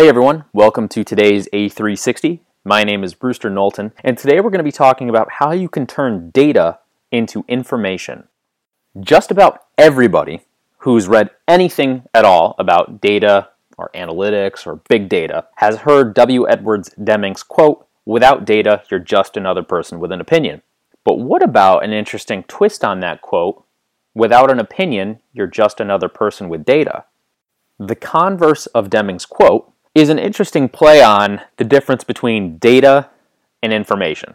Hey everyone, welcome to today's A360. My name is Brewster Knowlton, and today we're going to be talking about how you can turn data into information. Just about everybody who's read anything at all about data or analytics or big data has heard W. Edwards Deming's quote, Without data, you're just another person with an opinion. But what about an interesting twist on that quote? Without an opinion, you're just another person with data. The converse of Deming's quote is an interesting play on the difference between data and information.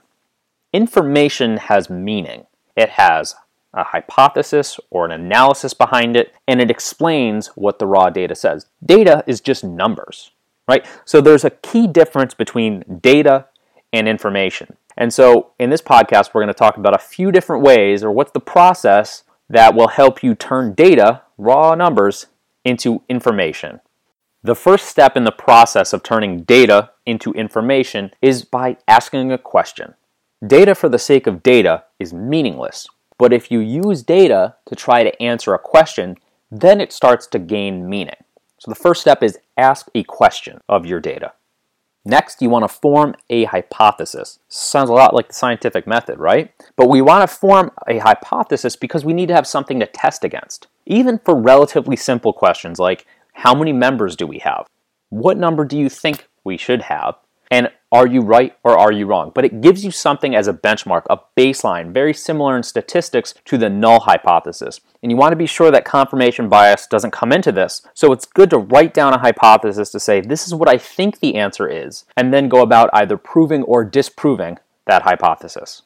Information has meaning, it has a hypothesis or an analysis behind it, and it explains what the raw data says. Data is just numbers, right? So there's a key difference between data and information. And so in this podcast, we're going to talk about a few different ways, or what's the process that will help you turn data, raw numbers, into information. The first step in the process of turning data into information is by asking a question. Data for the sake of data is meaningless, but if you use data to try to answer a question, then it starts to gain meaning. So the first step is ask a question of your data. Next, you want to form a hypothesis. Sounds a lot like the scientific method, right? But we want to form a hypothesis because we need to have something to test against. Even for relatively simple questions like how many members do we have? What number do you think we should have? And are you right or are you wrong? But it gives you something as a benchmark, a baseline, very similar in statistics to the null hypothesis. And you want to be sure that confirmation bias doesn't come into this. So it's good to write down a hypothesis to say, this is what I think the answer is, and then go about either proving or disproving that hypothesis.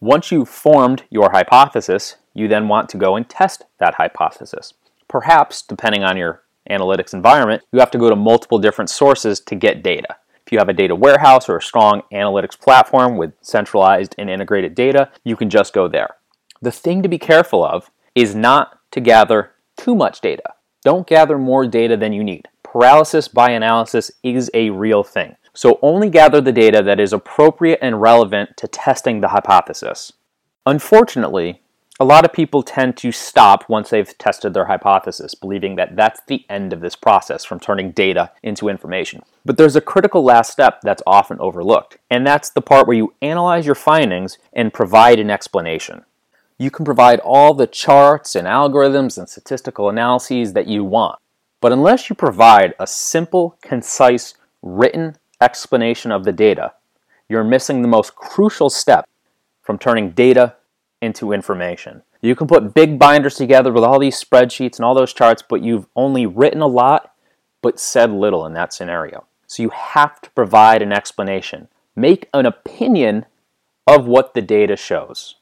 Once you've formed your hypothesis, you then want to go and test that hypothesis. Perhaps, depending on your analytics environment, you have to go to multiple different sources to get data. If you have a data warehouse or a strong analytics platform with centralized and integrated data, you can just go there. The thing to be careful of is not to gather too much data. Don't gather more data than you need. Paralysis by analysis is a real thing. So only gather the data that is appropriate and relevant to testing the hypothesis. Unfortunately, a lot of people tend to stop once they've tested their hypothesis, believing that that's the end of this process from turning data into information. But there's a critical last step that's often overlooked, and that's the part where you analyze your findings and provide an explanation. You can provide all the charts and algorithms and statistical analyses that you want, but unless you provide a simple, concise, written explanation of the data, you're missing the most crucial step from turning data into information. You can put big binders together with all these spreadsheets and all those charts, but you've only written a lot but said little in that scenario. So you have to provide an explanation. Make an opinion of what the data shows.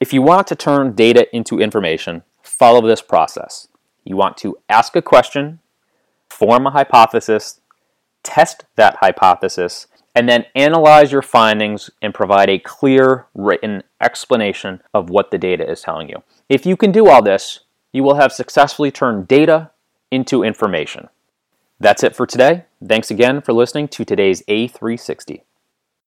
If you want to turn data into information, follow this process. You want to ask a question, form a hypothesis, test that hypothesis, and then analyze your findings and provide a clear written explanation of what the data is telling you. If you can do all this, you will have successfully turned data into information. That's it for today. Thanks again for listening to today's A360.